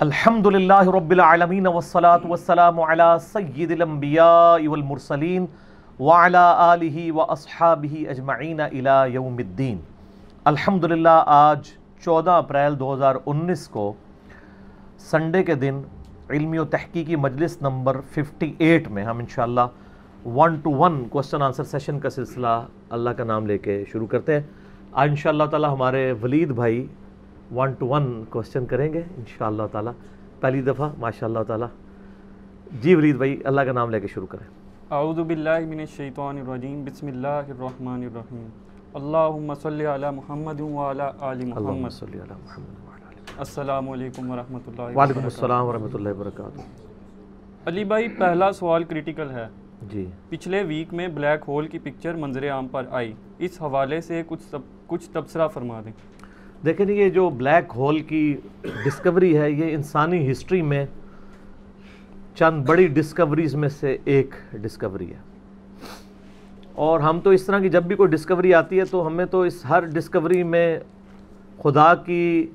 الحمد للہ رب العالمین والصلاة والسلام علی سید الانبیاء والمرسلین وعلی آلہ واصحابہ اجمعین الى یوم الدین الحمدللہ آج چودہ اپریل دو ہزار انیس کو سنڈے کے دن علمی و تحقیقی مجلس نمبر ففٹی ایٹ میں ہم انشاءاللہ one to one question answer session کا سلسلہ اللہ کا نام لے کے شروع کرتے ہیں آج انشاءاللہ تعالی ہمارے ولید بھائی ون ٹو ون کوسچن کریں گے انشاءاللہ تعالی۔ پہلی دفعہ ماشاءاللہ تعالی۔ جی ولید بھائی اللہ کا نام لے کے شروع کریں۔ اعوذ باللہ من الشیطان الرجیم بسم اللہ الرحمن الرحیم۔ اللہم صلی علی محمد وعلی آل اللہم محمد صلی علی محمد۔ السلام علیکم ورحمۃ اللہ۔ وعلیکم السلام ورحمۃ اللہ وبرکاتہ۔ علی بھائی پہلا سوال کریٹیکل ہے۔ جی۔ پچھلے ویک میں بلیک ہول کی پکچر منظر عام پر آئی۔ اس حوالے سے کچھ تب- کچھ تبصرہ فرما دیں۔ دیکھیں جی، یہ جو بلیک ہول کی ڈسکوری ہے، یہ انسانی ہسٹری میں چند بڑی ڈسکوریز میں سے ایک ڈسکوری ہے۔ اور ہم تو اس طرح کی جب بھی کوئی ڈسکوری آتی ہے تو ہمیں تو اس ہر ڈسکوری میں خدا کی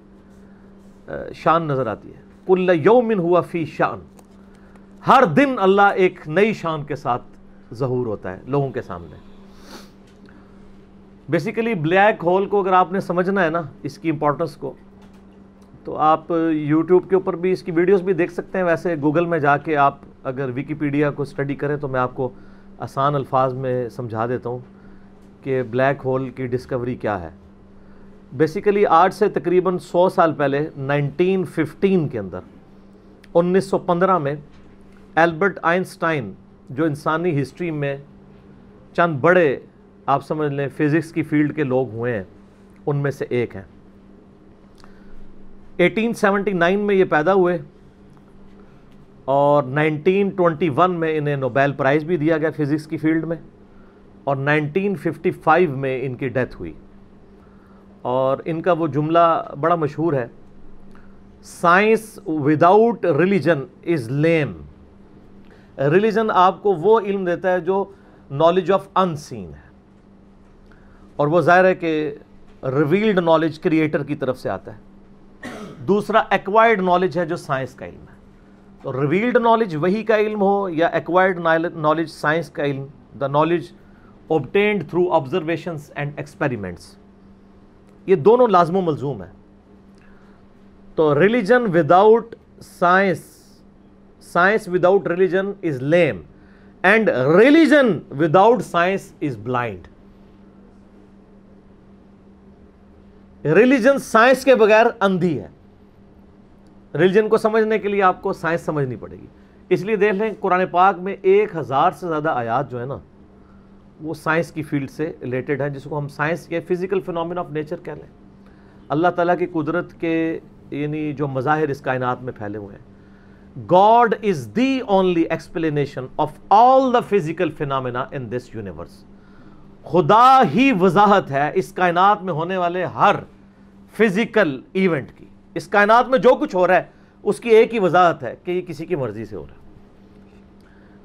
شان نظر آتی ہے۔ کل یومن ہوا فی شان۔ ہر دن اللہ ایک نئی شان کے ساتھ ظہور ہوتا ہے لوگوں کے سامنے۔ بیسیکلی بلیک ہول کو اگر آپ نے سمجھنا ہے نا، اس کی امپورٹنس کو، تو آپ یوٹیوب کے اوپر بھی اس کی ویڈیوز بھی دیکھ سکتے ہیں۔ ویسے گوگل میں جا کے آپ اگر ویکیپیڈیا کو اسٹڈی کریں تو میں آپ کو آسان الفاظ میں سمجھا دیتا ہوں کہ بلیک ہول کی ڈسکوری کیا ہے۔ بیسیکلی آج سے تقریباً سو سال پہلے نائنٹین ففٹین کے اندر، انیس سو پندرہ میں البرٹ آئنسٹائن جو انسانی ہسٹری میں چند بڑے آپ سمجھ لیں فزکس کی فیلڈ کے لوگ ہوئے ہیں، ان میں سے ایک ہیں۔ ایٹین سیونٹی نائن میں یہ پیدا ہوئے اور نائنٹین ٹونٹی ون میں انہیں نوبیل پرائز بھی دیا گیا فزکس کی فیلڈ میں اور نائنٹین ففٹی فائیو میں ان کی ڈیتھ ہوئی۔ اور ان کا وہ جملہ بڑا مشہور ہے، science without religion is lame religion آپ کو وہ علم دیتا ہے جو نالج آف ان سین ہے۔ اور وہ ظاہر ہے کہ ریویلڈ نالج کریٹر کی طرف سے آتا ہے۔ دوسرا ایکوائرڈ نالج ہے جو سائنس کا علم ہے۔ تو ریویلڈ نالج وہی کا علم ہو یا ایکوائرڈ نالج سائنس کا علم the knowledge obtained through observations and experiments یہ دونوں لازم و ملزوم ہیں۔ تو religion without science science without religion is lame and religion without science is blind religion science کے بغیر اندھی ہے۔ ریلیجن کو سمجھنے کے لیے آپ کو سائنس سمجھنی پڑے گی۔ اس لیے دیکھ لیں، قرآن پاک میں ایک ہزار سے زیادہ آیات جو ہے نا، وہ سائنس کی فیلڈ سے ریلیٹڈ ہیں، جس کو ہم سائنس یا فزیکل فنومین آف نیچر کہہ لیں۔ اللہ تعالیٰ کی قدرت کے یعنی جو مظاہر اس کائنات میں پھیلے ہوئے ہیں۔ God is the only explanation of all the physical phenomena in this universe خدا ہی وضاحت ہے اس کائنات میں ہونے والے ہر فزیکل ایونٹ کی۔ اس کائنات میں جو کچھ ہو رہا ہے اس کی ایک ہی وضاحت ہے کہ یہ کسی کی مرضی سے ہو رہا ہے۔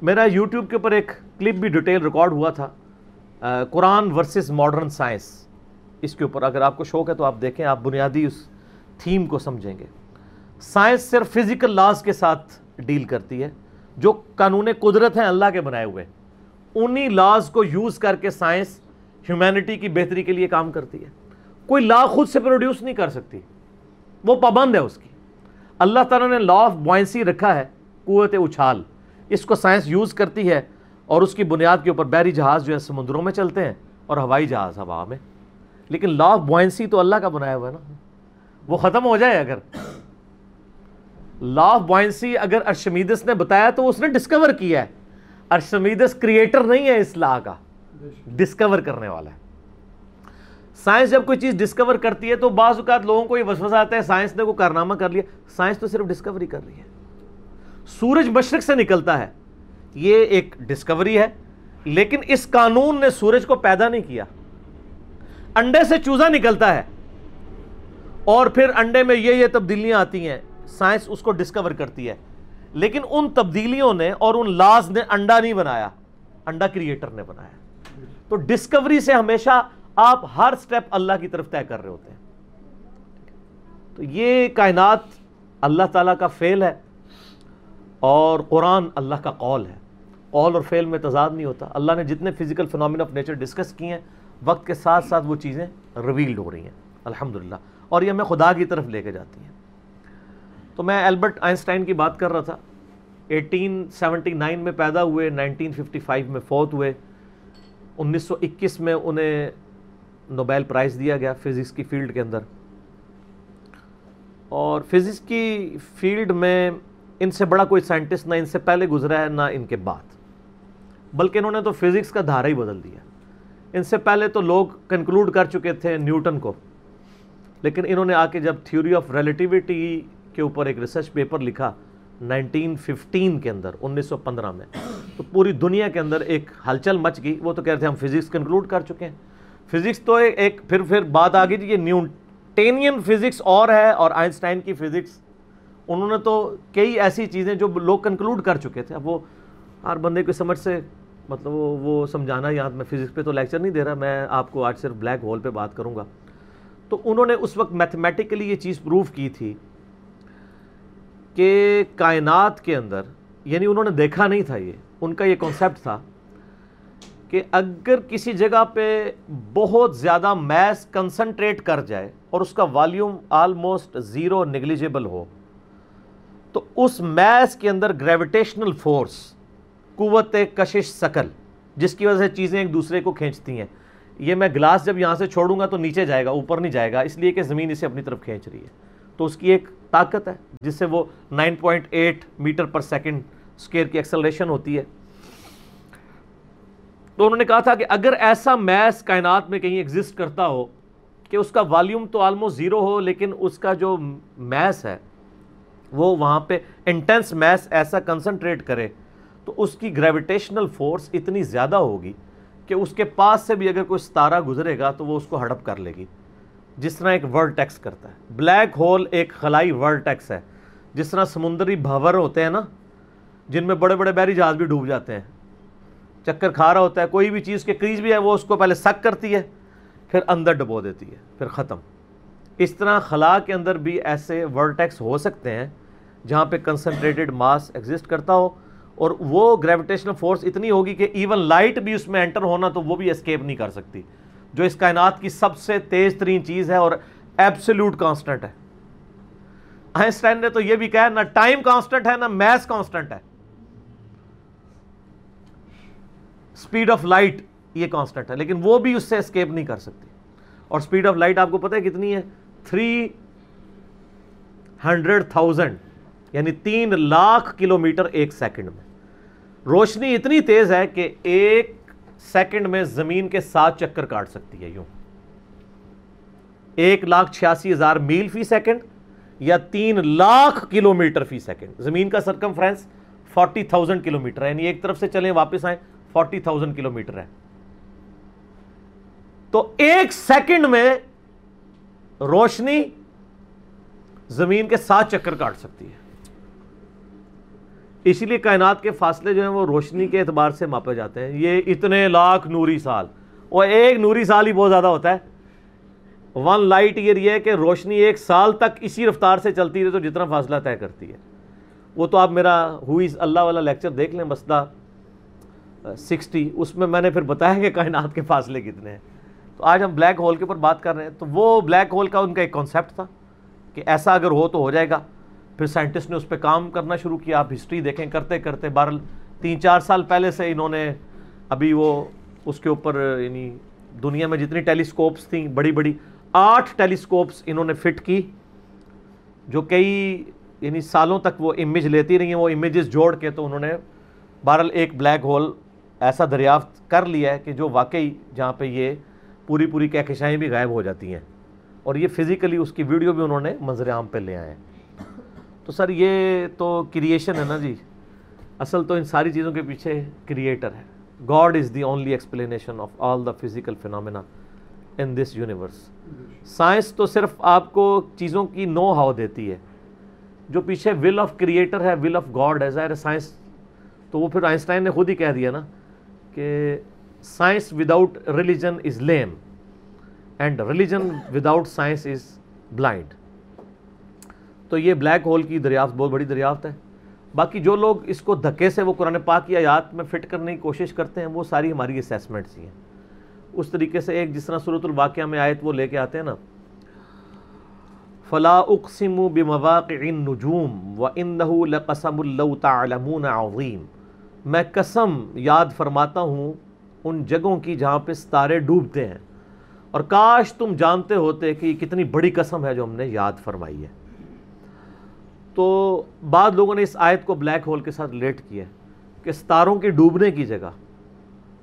میرا یوٹیوب کے اوپر ایک کلپ بھی ڈیٹیل ریکارڈ ہوا تھا آ، قرآن ورسز ماڈرن سائنس۔ اس کے اوپر اگر آپ کو شوق ہے تو آپ دیکھیں آپ بنیادی اس تھیم کو سمجھیں گے۔ سائنس صرف فزیکل لاز کے ساتھ ڈیل کرتی ہے جو قانون قدرت ہیں اللہ کے بنائے ہوئے۔ انہی لاز کو یوز کر کے سائنس ہیومینٹی کی بہتری کے لیے کام کرتی ہے۔ کوئی لا خود سے پروڈیوس نہیں کر سکتی۔ وہ پابند ہے اس کی۔ اللہ تعالیٰ نے لا آف بوائنسی رکھا ہے، قوت اچھال۔ اس کو سائنس یوز کرتی ہے اور اس کی بنیاد کے اوپر بحری جہاز جو ہے سمندروں میں چلتے ہیں اور ہوائی جہاز ہوا میں۔ لیکن لا آف بوائنسی تو اللہ کا بنایا ہوا ہے نا۔ وہ ختم ہو جائے اگر لا آف بوائنسی اگر ارشمیدس نے بتایا تو اس نے ڈسکور کیا ہے۔ ارشمیدس کریٹر نہیں ہے اس لا کا ڈسکور کرنے والا ہے۔ سائنس جب کوئی چیز ڈسکور کرتی ہے تو بعض اوقات لوگوں کو یہ وسوسہ آتا ہے سائنس نے کوئی کارنامہ کر لیا۔ سائنس تو صرف ڈسکوری کر رہی ہے۔ سورج مشرق سے نکلتا ہے۔ یہ ایک ڈسکوری ہے۔ لیکن اس قانون نے سورج کو پیدا نہیں کیا۔ انڈے سے چوزا نکلتا ہے۔ اور پھر انڈے میں یہ یہ تبدیلیاں آتی ہیں۔ سائنس اس کو ڈسکور کرتی ہے۔ لیکن ان تبدیلیوں نے اور ان لاز نے انڈا نہیں بنایا، انڈا کریٹر نے بنایا۔ تو ڈسکوری سے ہمیشہ آپ ہر سٹیپ اللہ کی طرف طے کر رہے ہوتے ہیں۔ تو یہ کائنات اللہ تعالیٰ کا فعل ہے اور قرآن اللہ کا قول ہے۔ قول اور فعل میں تضاد نہیں ہوتا۔ اللہ نے جتنے physical phenomenon of nature discuss کیے ہیں، وقت کے ساتھ ساتھ وہ چیزیں ریویلڈ ہو رہی ہیں۔ الحمدللہ۔ اور یہ ہمیں خدا کی طرف لے کے جاتی ہیں۔ تو میں البرٹ آئنسٹائن کی بات کر رہا تھا۔ ایٹین سیونٹی نائن میں پیدا ہوئے نائنٹین ففٹی فائیو میں فوت ہوئے۔ انیس سو اکیس میں انہیں نوبیل پرائز دیا گیا فزکس کی فیلڈ کے اندر۔ اور فزکس کی فیلڈ میں ان سے بڑا کوئی سائنٹسٹ نہ ان سے پہلے گزرا ہے، نہ ان کے بعد۔ بلکہ انہوں نے تو فزکس کا دھارا ہی بدل دیا۔ ان سے پہلے تو لوگ کنکلوڈ کر چکے تھے نیوٹن کو۔ لیکن انہوں نے آ کے جب تھیوری آف ریلیٹیوٹی کے اوپر ایک ریسرچ پیپر لکھا نائنٹین ففٹین کے اندر، انیس سو پندرہ میں۔ تو پوری دنیا کے اندر ایک ہلچل مچ گئی۔ وہ تو کہتے ہیں ہم فزکس کنکلوڈ کر چکے ہیں۔ فزکس تو ایک پھر پھر بات آ گئی جی، یہ نیوٹینین فزکس اور ہے اور آئنسٹائن کی فزکس انہوں نے تو کئی ایسی چیزیں جو لوگ کنکلوڈ کر چکے تھے۔ اب وہ ہر بندے کی سمجھ سے مطلب وہ وہ سمجھانا یاد، میں فزکس پہ تو لیکچر نہیں دے رہا، میں آپ کو آج صرف بلیک ہول پہ بات کروں گا۔ تو انہوں نے اس وقت میتھمیٹیکلی یہ چیز پروف کی تھی۔ کہ کائنات کے اندر یعنی انہوں نے دیکھا نہیں تھا یہ، ان کا یہ کانسیپٹ تھا کہ اگر کسی جگہ پہ بہت زیادہ میس کنسنٹریٹ کر جائے اور اس کا والیوم آلموسٹ زیرو نگلیجیبل ہو، تو اس میس کے اندر گریویٹیشنل فورس قوت کشش سکل جس کی وجہ سے چیزیں ایک دوسرے کو کھینچتی ہیں، یہ میں گلاس جب یہاں سے چھوڑوں گا تو نیچے جائے گا، اوپر نہیں جائے گا، اس لیے کہ زمین اسے اپنی طرف کھینچ رہی ہے۔ تو اس کی ایک طاقت ہے، جس سے وہ nine point eight meter per second square کی ایکسلریشن ہوتی ہے۔ تو انہوں نے کہا تھا کہ اگر ایسا میس کائنات میں کہیں ایگزسٹ کرتا ہو کہ اس کا والیوم تو آلموسٹ زیرو ہو، لیکن اس کا جو میس ہے، وہ وہاں پہ انٹینس میس ایسا کنسنٹریٹ کرے، تو اس کی گریویٹیشنل فورس اتنی زیادہ ہوگی کہ اس کے پاس سے بھی اگر کوئی ستارہ گزرے گا تو وہ اس کو ہڑپ کر لے گی۔ جس طرح ایک ورلڈ ٹیکس کرتا ہے۔ بلیک ہول ایک خلائی ورلڈ ٹیکس ہے۔ جس طرح سمندری بھور ہوتے ہیں نا، جن میں بڑے بڑے بیری جہاز بھی ڈوب جاتے ہیں۔ چکر کھا رہا ہوتا ہے، کوئی بھی چیز کے کریج بھی ہے، وہ اس کو پہلے سک کرتی ہے، پھر اندر ڈبو دیتی ہے، پھر ختم۔ اس طرح خلا کے اندر بھی ایسے ورلڈ ٹیکس ہو سکتے ہیں جہاں پہ کنسنٹریٹڈ ماس ایگزسٹ کرتا ہو۔ اور وہ گریویٹیشنل فورس اتنی ہوگی کہ ایون لائٹ بھی اس میں انٹر ہونا تو وہ بھی اسکیپ نہیں کر سکتی۔ جو اس کائنات کی سب سے تیز ترین چیز ہے اور ایبسلوٹ کانسٹنٹ ہے۔ آئنسٹائن نے تو یہ بھی کہا، نہ ٹائم کانسٹنٹ ہے، نہ میس کانسٹنٹ ہے۔ سپیڈ آف لائٹ یہ کانسٹنٹ ہے، لیکن وہ بھی اس سے اسکیپ نہیں کر سکتی۔ اور سپیڈ آف لائٹ آپ کو پتہ ہے کتنی ہے؟ تھری ہنڈریڈ تھاؤزینڈ یعنی تین لاکھ کلومیٹر ایک سیکنڈ میں۔ روشنی اتنی تیز ہے کہ ایک سیکنڈ میں زمین کے ساتھ چکر کاٹ سکتی ہے یوں۔ ایک لاکھ چھیاسی ہزار میل فی سیکنڈ یا تین لاکھ کلومیٹر فی سیکنڈ۔ زمین کا circumference forty thousand kilometer ہے یعنی ایک طرف سے چلیں، واپس آئیں فورٹی تھاؤزینڈ کلومیٹر ہے۔ تو ایک سیکنڈ میں روشنی زمین کے ساتھ چکر کاٹ سکتی ہے۔ اسی لیے کائنات کے فاصلے جو ہیں وہ روشنی کے اعتبار سے ماپے جاتے ہیں۔ یہ اتنے لاکھ نوری سال۔ اور ایک نوری سال ہی بہت زیادہ ہوتا ہے۔ ون لائٹ ایئر یہ ہے کہ روشنی ایک سال تک اسی رفتار سے چلتی رہے تو جتنا فاصلہ طے کرتی ہے۔ وہ تو آپ میرا ہوئی اللہ والا لیکچر دیکھ لیں، مسئلہ سکسٹی اس میں میں نے پھر بتایا کہ کائنات کے فاصلے کتنے ہیں۔ تو آج ہم بلیک ہول کے اوپر بات کر رہے ہیں۔ تو وہ بلیک ہول کا ان کا ایک کانسیپٹ تھا کہ ایسا اگر ہو تو ہو جائے گا۔ پھر سائنٹسٹ نے اس پہ کام کرنا شروع کیا، آپ ہسٹری دیکھیں، کرتے کرتے بارہ تین چار سال پہلے سے انہوں نے ابھی وہ اس کے اوپر یعنی دنیا میں جتنی ٹیلیسکوپس تھیں، بڑی بڑی آٹھ ٹیلیسکوپس انہوں نے فٹ کی، جو کئی یعنی سالوں تک وہ امیج لیتی رہی ہیں، وہ امیجز جوڑ کے تو انہوں نے بہرحال ایک بلیک ہول ایسا دریافت کر لیا ہے کہ جو واقعی جہاں پہ یہ پوری پوری کہکشائیں بھی غائب ہو جاتی ہیں۔ اور یہ فزیکلی اس کی ویڈیو بھی انہوں نے منظر عام پہ لے آئے ہیں۔ تو سر یہ تو کریشن ہے نا جی۔ اصل تو ان ساری چیزوں کے پیچھے کریٹر ہے۔ God is the only explanation of all the physical phenomena in this universe science تو صرف آپ کو چیزوں کی نو ہاؤ دیتی ہے۔ جو پیچھے ول آف کریٹر ہے ول آف گاڈ ہے، ظاہر سائنس تو وہ پھر آئنسٹائن نے خود ہی کہہ دیا نا کہ science without religion is lame and religion without science is blind تو یہ بلیک ہول کی دریافت بہت بڑی دریافت ہے۔ باقی جو لوگ اس کو دھکے سے وہ قرآن پاک کی آیات میں فٹ کرنے کی کوشش کرتے ہیں، وہ ساری ہماری اسیسمنٹس ہی ہیں۔ اس طریقے سے ایک جس طرح صورت الواقعہ میں آیت وہ لے کے آتے ہیں نا۔ فلا اقسم بمواقع النجوم وانه لقسم لو تعلمون عظیم میں قسم یاد فرماتا ہوں ان جگہوں کی جہاں پہ ستارے ڈوبتے ہیں۔ اور کاش تم جانتے ہوتے کہ یہ کتنی بڑی قسم ہے جو ہم نے یاد فرمائی ہے۔ تو بعض لوگوں نے اس آیت کو بلیک ہول کے ساتھ ریلیٹ کیا کہ ستاروں کے ڈوبنے کی جگہ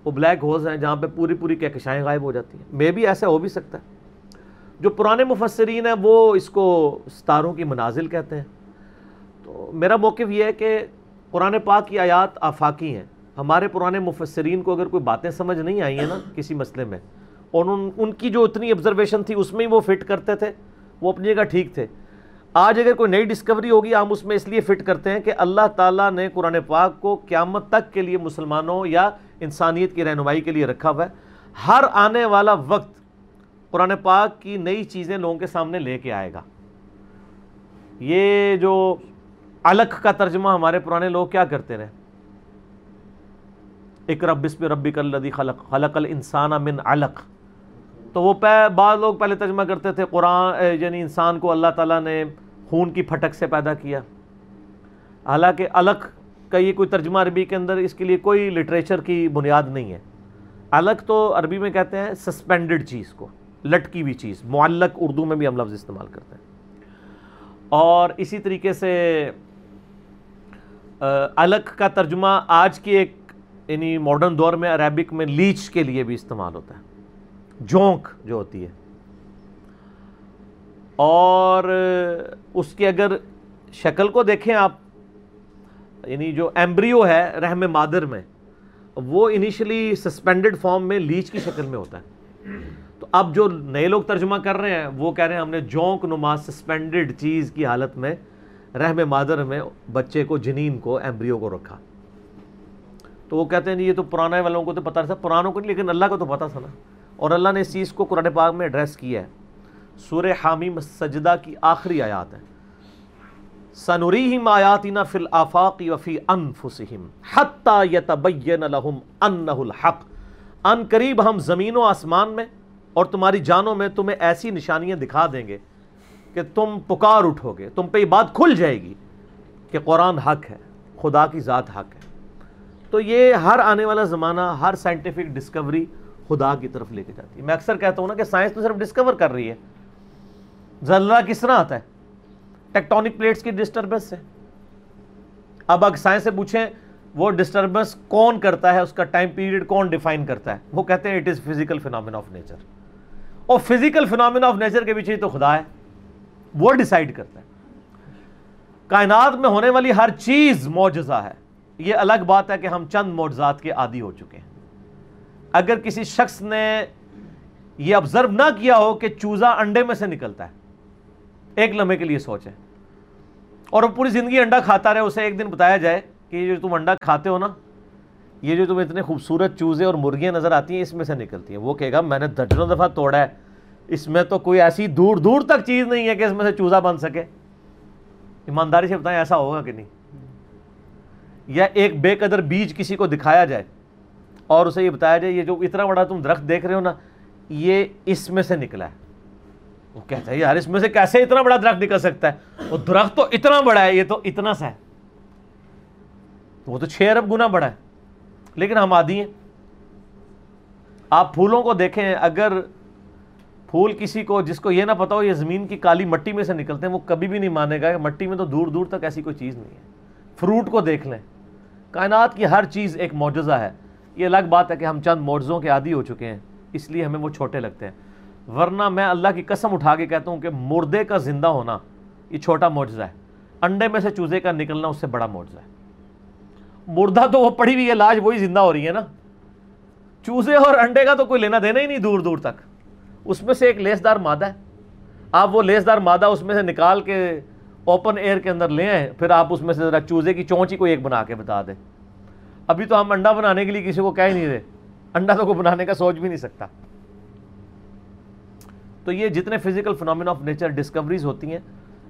وہ بلیک ہولز ہیں جہاں پہ پوری پوری کہکشائیں غائب ہو جاتی ہیں۔ مے بھی ایسا ہو بھی سکتا ہے۔ جو پرانے مفسرین ہیں وہ اس کو ستاروں کی منازل کہتے ہیں۔ تو میرا موقف یہ ہے کہ قرآن پاک کی آیات آفاقی ہیں۔ ہمارے پرانے مفسرین کو اگر کوئی باتیں سمجھ نہیں آئی ہیں نا کسی مسئلے میں، اور ان ان کی جو اتنی آبزرویشن تھی اس میں ہی وہ فٹ کرتے تھے، وہ اپنی جگہ ٹھیک تھے۔ آج اگر کوئی نئی ڈسکوری ہوگی، ہم اس میں اس لیے فٹ کرتے ہیں کہ اللہ تعالیٰ نے قرآن پاک کو قیامت تک کے لیے مسلمانوں یا انسانیت کی رہنمائی کے لیے رکھا ہوا ہے۔ ہر آنے والا وقت قرآن پاک کی نئی چیزیں لوگوں کے سامنے لے کے آئے گا۔ یہ جو الک کا ترجمہ ہمارے پرانے لوگ کیا کرتے رہے؟ ایک رب بسم ربی کلدی خلق خلق الانسان من علق۔ تو وہ پہ بعض لوگ پہلے ترجمہ کرتے تھے، قرآن یعنی انسان کو اللہ تعالیٰ نے خون کی پھٹک سے پیدا کیا۔ حالانکہ الگ کا یہ کوئی ترجمہ عربی کے اندر اس کے لیے کوئی لٹریچر کی بنیاد نہیں ہے۔ الگ تو عربی میں کہتے ہیں سسپینڈڈ چیز کو، لٹکی ہوئی چیز، معلق اردو میں بھی ہم لفظ استعمال کرتے ہیں۔ اور اسی طریقے سے الگ کا ترجمہ آج کی ایک یعنی ماڈرن دور میں عربک میں لیچ کے لیے بھی استعمال ہوتا ہے۔ جونک جو ہوتی ہے۔ اور اس کی اگر شکل کو دیکھیں آپ یعنی جو ایمبریو ہے رحم مادر میں، وہ انیشلی سسپینڈڈ فارم میں لیچ کی شکل میں ہوتا ہے۔ تو اب جو نئے لوگ ترجمہ کر رہے ہیں، وہ کہہ رہے ہیں ہم نے جونک نما سسپینڈڈ چیز کی حالت میں رحم مادر میں بچے کو، جنین کو، ایمبریو کو رکھا۔ تو وہ کہتے ہیں جی، یہ تو پرانے والوں کو تو پتہ تھا پرانوں کو نہیں، لیکن اللہ کو تو پتہ تھا نا۔ اور اللہ نے اس چیز کو قرآن پاک میں ایڈریس کیا ہے۔ سورہ حامیم سجدہ کی آخری آیات ہے سنوریہم آیاتنا فی الافاق وفی انفسہم حتی یتبین لہم انہ الحق۔ ان قریب ہم زمین و آسمان میں اور تمہاری جانوں میں تمہیں ایسی نشانیاں دکھا دیں گے کہ تم پکار اٹھو گے تم پہ یہ بات کھل جائے گی کہ قرآن حق ہے، خدا کی ذات حق ہے۔ تو یہ ہر آنے والا زمانہ، ہر سائنٹیفک ڈسکوری خدا کی طرف لے کے جاتی ہے۔ میں اکثر کہتا ہوں نا کہ سائنس تو صرف ڈسکور کر رہی ہے۔ زلزلہ کس طرح آتا ہے؟ ٹیکٹونک پلیٹس کی ڈسٹربنس سے۔ اب اگر سائنس سے پوچھیں، وہ ڈسٹربنس کون کرتا ہے؟ اس کا ٹائم پیریڈ کون ڈیفائن کرتا ہے؟ وہ کہتے ہیں it is physical phenomena of nature اور فزیکل فنامنا آف نیچر کے پیچھے تو خدا ہے۔ وہ ڈیسائیڈ کرتا ہے۔ کائنات میں ہونے والی ہر چیز معجزہ ہے۔ یہ الگ بات ہے کہ ہم چند معجزات کے عادی ہو چکے ہیں۔ اگر کسی شخص نے یہ آبزرو نہ کیا ہو کہ چوزا انڈے میں سے نکلتا ہے ایک لمحے کے لیے سوچیں۔ اور وہ پوری زندگی انڈا کھاتا رہے، اسے ایک دن بتایا جائے کہ یہ جو تم انڈا کھاتے ہو نا، یہ جو تم اتنے خوبصورت چوزے اور مرغیاں نظر آتی ہیں، اس میں سے نکلتی ہیں۔ وہ کہے گا، میں نے درجنوں دفعہ توڑا ہے، اس میں تو کوئی ایسی دور دور تک چیز نہیں ہے کہ اس میں سے چوزا بن سکے۔ ایمانداری سے بتائیں ایسا ہوگا کہ نہیں؟ یا ایک بے قدر بیج کسی کو دکھایا جائے اور اسے یہ بتایا جائے، یہ جو اتنا بڑا تم درخت دیکھ رہے ہو نا، یہ اس میں سے نکلا ہے۔ وہ کہتا ہے، یار اس میں سے کیسے اتنا بڑا درخت نکل سکتا ہے؟ وہ درخت تو اتنا بڑا ہے، یہ تو اتنا سا ہے۔ وہ تو چھ ارب گنا بڑا ہے، لیکن ہم آدھی ہیں۔ آپ پھولوں کو دیکھیں، اگر پھول کسی کو، جس کو یہ نہ پتا ہو، یہ زمین کی کالی مٹی میں سے نکلتے ہیں، وہ کبھی بھی نہیں مانے گا کہ مٹی میں تو دور دور تک ایسی کوئی چیز نہیں ہے۔ فروٹ کو دیکھ لیں۔ کائنات کی ہر چیز ایک معجزہ ہے۔ یہ الگ بات ہے کہ ہم چند معجزوں کے عادی ہو چکے ہیں، اس لیے ہمیں وہ چھوٹے لگتے ہیں۔ ورنہ میں اللہ کی قسم اٹھا کے کہتا ہوں کہ مردے کا زندہ ہونا یہ چھوٹا معجزہ ہے۔ انڈے میں سے چوزے کا نکلنا اس سے بڑا معجزہ ہے۔ مردہ تو وہ پڑی ہوئی ہے، لاش وہی زندہ ہو رہی ہے نا۔ چوزے اور انڈے کا تو کوئی لینا دینا ہی نہیں دور دور تک۔ اس میں سے ایک لیس دار مادہ ہے۔ آپ وہ لیس دار مادہ اس میں سے نکال کے اوپن ایئر کے اندر لے آئیں، پھر آپ اس میں سے ذرا چوزے کی چونچی کو ایک بنا کے بتا دیں ابھی تو ہم انڈا بنانے کے لیے کسی کو کہہ ہی نہیں رہے۔ انڈا تو کوئی بنانے کا سوچ بھی نہیں سکتا۔ تو یہ جتنے physical phenomena of nature discoveries ہوتی ہیں،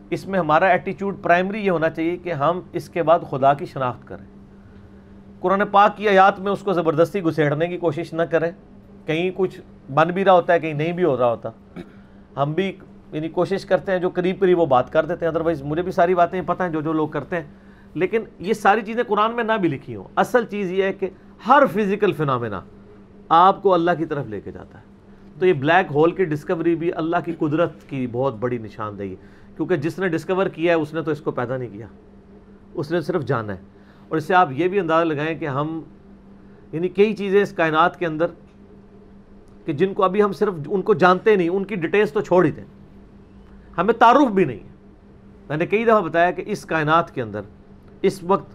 اس میں ہمارا ایٹیچیوڈ پرائمری یہ ہونا چاہیے کہ ہم اس کے بعد خدا کی شناخت کریں۔ قرآن پاک کی آیات میں اس کو زبردستی گھسیڑنے کی کوشش نہ کریں۔ کہیں کچھ بن بھی رہا ہوتا ہے، کہیں نہیں بھی ہو رہا ہوتا۔ ہم بھی یعنی کوشش کرتے ہیں، جو قریب قریب وہ بات کر دیتے ہیں۔ ادروائز مجھے بھی ساری باتیں پتہ ہیں، جو جو لوگ کرتے ہیں۔ لیکن یہ ساری چیزیں قرآن میں نہ بھی لکھی ہوں۔ اصل چیز یہ ہے کہ ہر فزیکل فنامنا آپ کو اللہ کی طرف لے کے جاتا ہے۔ تو یہ بلیک ہول کی ڈسکوری بھی اللہ کی قدرت کی بہت بڑی نشاندہی ہے۔ کیونکہ جس نے ڈسکور کیا ہے، اس نے تو اس کو پیدا نہیں کیا۔ اس نے صرف جانا ہے۔ اور اس سے آپ یہ بھی اندازہ لگائیں کہ ہم یعنی کئی چیزیں اس کائنات کے اندر کہ جن کو ابھی ہم صرف، ان کو جانتے نہیں، ان کی ڈیٹیلز تو چھوڑ ہی دیں۔ ہمیں تعارف بھی نہیں ہے۔ میں نے کئی دفعہ بتایا کہ اس کائنات کے اندر، اس وقت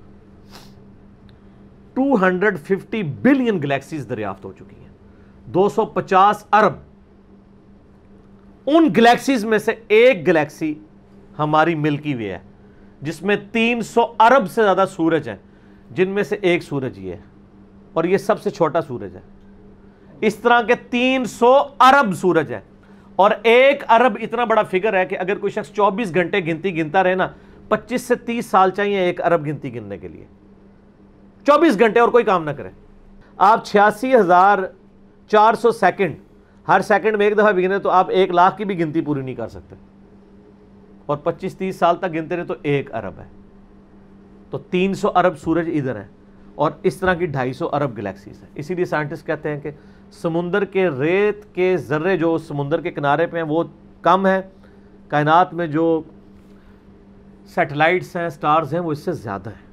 two hundred fifty billion galaxies دریافت ہو چکی ہیں۔ دو سو پچاس ارب۔ ان گلیکسیز میں سے ایک گلیکسی ہماری ملکی وے ہے، جس میں تین سو ارب سے زیادہ سورج ہیں، جن میں سے ایک سورج یہ ہے، اور یہ سب سے چھوٹا سورج ہے۔ اس طرح کے تین سو ارب سورج ہے اور ایک ارب اتنا بڑا فگر ہے کہ اگر کوئی شخص چوبیس گھنٹے گنتی گنتا رہے نا، پچیس سے تیس سال چاہیے ایک ارب گنتی گننے کے لیے۔ چوبیس گھنٹے اور کوئی کام نہ کرے۔ آپ چھیاسی ہزار چار سو سیکنڈ، ہر سیکنڈ میں ایک دفعہ بھی گنے تو آپ ایک لاکھ کی بھی گنتی پوری نہیں کر سکتے۔ اور پچیس تیس سال تک گنتے رہے تو ایک ارب ہے۔ تو تین سو ارب سورج ادھر ہے اور اس طرح کی ڈھائی سو ارب گلیکسیز ہیں۔ اسی لیے سائنٹسٹ کہتے ہیں کہ سمندر کے ریت کے ذرے جو سمندر کے کنارے پہ ہیں، وہ کم ہے کائنات میں جو سیٹلائٹس ہیں، سٹارز ہیں، وہ اس سے زیادہ ہیں۔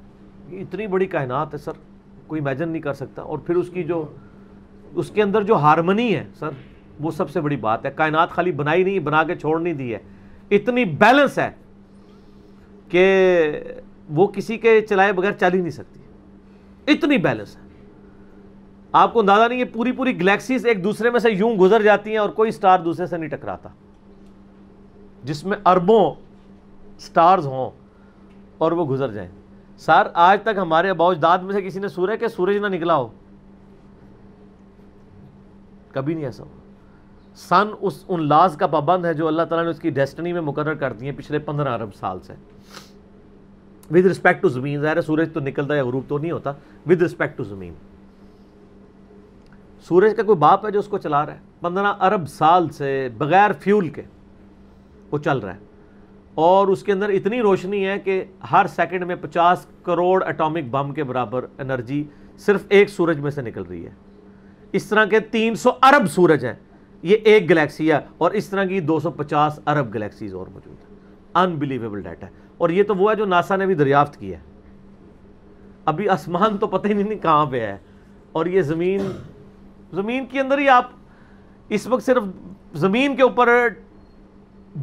اتنی بڑی کائنات ہے، سر، کوئی امیجن نہیں کر سکتا۔ اور پھر اس کی جو اس کے اندر جو ہارمنی ہے، سر، وہ سب سے بڑی بات ہے۔ کائنات خالی بنائی نہیں، بنا کے چھوڑ نہیں دی ہے۔ اتنی بیلنس ہے کہ وہ کسی کے چلائے بغیر چل ہی نہیں سکتی۔ اتنی بیلنس ہے۔ آپ کو اندازہ نہیں ہے، پوری پوری گلیکسیز ایک دوسرے میں سے یوں گزر جاتی ہیں اور کوئی سٹار دوسرے سے نہیں ٹکراتا۔ جس میں اربوں سٹارز ہوں اور وہ گزر جائیں۔ سر، آج تک ہمارے داد میں سے کسی نے سورج کہ سورج نہ نکلا ہو۔ کبھی نہیں ایسا ہوا۔ سن اس ان لاز کا پابند ہے جو اللہ تعالیٰ نے اس کی ڈیسٹنی میں مقرر کر دی ہیں پچھلے پندرہ ارب سال سے۔ ود رسپیکٹ ٹو زمین، ظاہر ہے سورج تو نکلتا ہے غروب تو نہیں ہوتا۔ ود رسپیکٹ ٹو زمین۔ سورج کا کوئی باپ ہے جو اس کو چلا رہا ہے۔ پندرہ ارب سال سے بغیر فیول کے وہ چل رہا ہے۔ اور اس کے اندر اتنی روشنی ہے کہ ہر سیکنڈ میں پچاس کروڑ اٹامک بم کے برابر انرجی صرف ایک سورج میں سے نکل رہی ہے۔ اس طرح کے تین سو ارب سورج ہیں۔ یہ ایک گلیکسی ہے اور اس طرح کی دو سو پچاس ارب گلیکسیز اور موجود ہیں۔ انبلیویبل ڈیٹا ہے۔ اور یہ تو وہ ہے جو ناسا نے بھی دریافت کیا ہے۔ ابھی آسمان تو پتہ ہی نہیں کہاں پہ ہے۔ اور یہ زمین زمین کے اندر ہی آپ اس وقت صرف زمین کے اوپر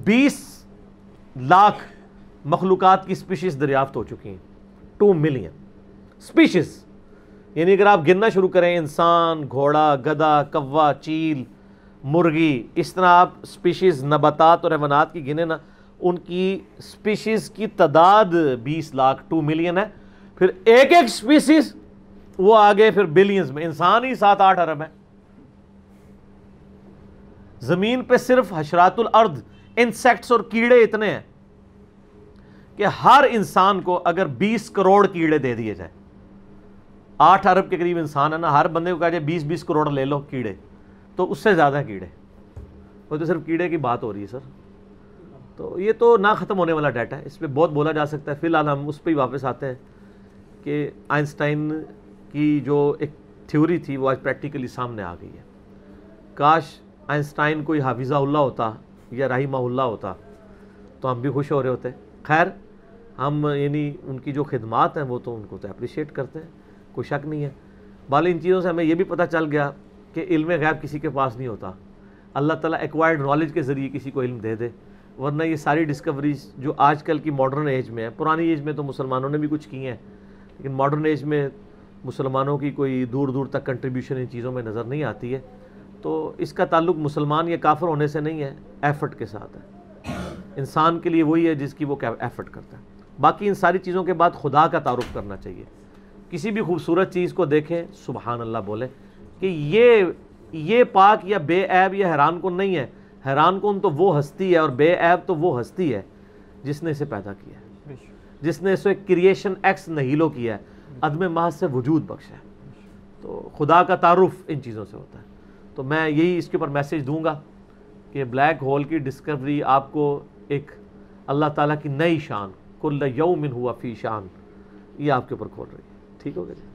بیس لاکھ مخلوقات کی سپیشیز دریافت ہو چکی ہیں۔ ٹو ملین سپیشیز یعنی اگر آپ گننا شروع کریں، انسان، گھوڑا گدا کوا، چیل، مرغی، اس طرح آپ سپیشیز نباتات اور حیوانات کی گنے نا، ان کی سپیشیز کی تعداد بیس لاکھ ٹو ملین ہے۔ پھر ایک ایک سپیشیز وہ آگے پھر بلینز میں۔ انسان ہی سات آٹھ ارب ہے زمین پہ صرف حشرات الارض انسیکٹس اور کیڑے اتنے ہیں کہ ہر انسان کو اگر بیس کروڑ کیڑے دے دیے جائیں۔ آٹھ ارب کے قریب انسان ہے نا، ہر بندے کو کہا جائے بیس بیس کروڑ لے لو کیڑے۔ تو اس سے زیادہ ہیں کیڑے۔ وہ تو صرف کیڑے کی بات ہو رہی ہے سر۔ تو یہ تو نہ ختم ہونے والا ڈیٹا ہے۔ اس پہ بہت بولا جا سکتا ہے۔ فی الحال ہم اس پہ ہی واپس آتے ہیں کہ آئنسٹائن کی جو ایک تھیوری تھی، وہ آج پریکٹیکلی سامنے آ گئی ہے۔ کاش آئنسٹائن کوئی حافظہ اللہ ہوتا یا رحمہ اللہ ہوتا تو ہم بھی خوش ہو رہے ہوتے۔ خیر، ہم یعنی ان کی جو خدمات ہیں وہ تو ان کو تو اپریشیٹ کرتے ہیں۔ کوئی شک نہیں ہے۔ بال ان چیزوں سے ہمیں یہ بھی پتہ چل گیا کہ علم غیب کسی کے پاس نہیں ہوتا۔ اللہ تعالیٰ ایکوائرڈ نالج کے ذریعے کسی کو علم دے دے۔ ورنہ یہ ساری ڈسکوریز جو آج کل کی ماڈرن ایج میں ہے پرانی ایج میں تو مسلمانوں نے بھی کچھ کی ہیں، لیکن ماڈرن ایج میں مسلمانوں کی کوئی دور دور تک کنٹریبیوشن ان چیزوں میں نظر نہیں آتی ہے۔ تو اس کا تعلق مسلمان یا کافر ہونے سے نہیں ہے ایفرٹ کے ساتھ ہے۔ انسان کے لیے وہی ہے جس کی وہ ایفرٹ کرتا ہے۔ باقی ان ساری چیزوں کے بعد خدا کا تعارف کرنا چاہیے۔ کسی بھی خوبصورت چیز کو دیکھیں، سبحان اللہ بولے، کہ یہ یہ پاک یا بے عیب یا حیران کن نہیں ہے۔ حیران کن تو وہ ہستی ہے اور بے عیب تو وہ ہستی ہے جس نے اسے پیدا کیا ہے۔ جس نے اسے کریشن ایکس نہیلو کیا ہے۔ عدم محض سے وجود بخشا ہے۔ تو خدا کا تعارف ان چیزوں سے ہوتا ہے۔ تو میں یہی اس کے اوپر میسیج دوں گا کہ بلیک ہول کی ڈسکوری آپ کو ایک اللہ تعالیٰ کی نئی شان، کل یومن ہوا فی شان، یہ آپ کے اوپر کھول رہی ہے۔ ٹھیک ہو گیا جی۔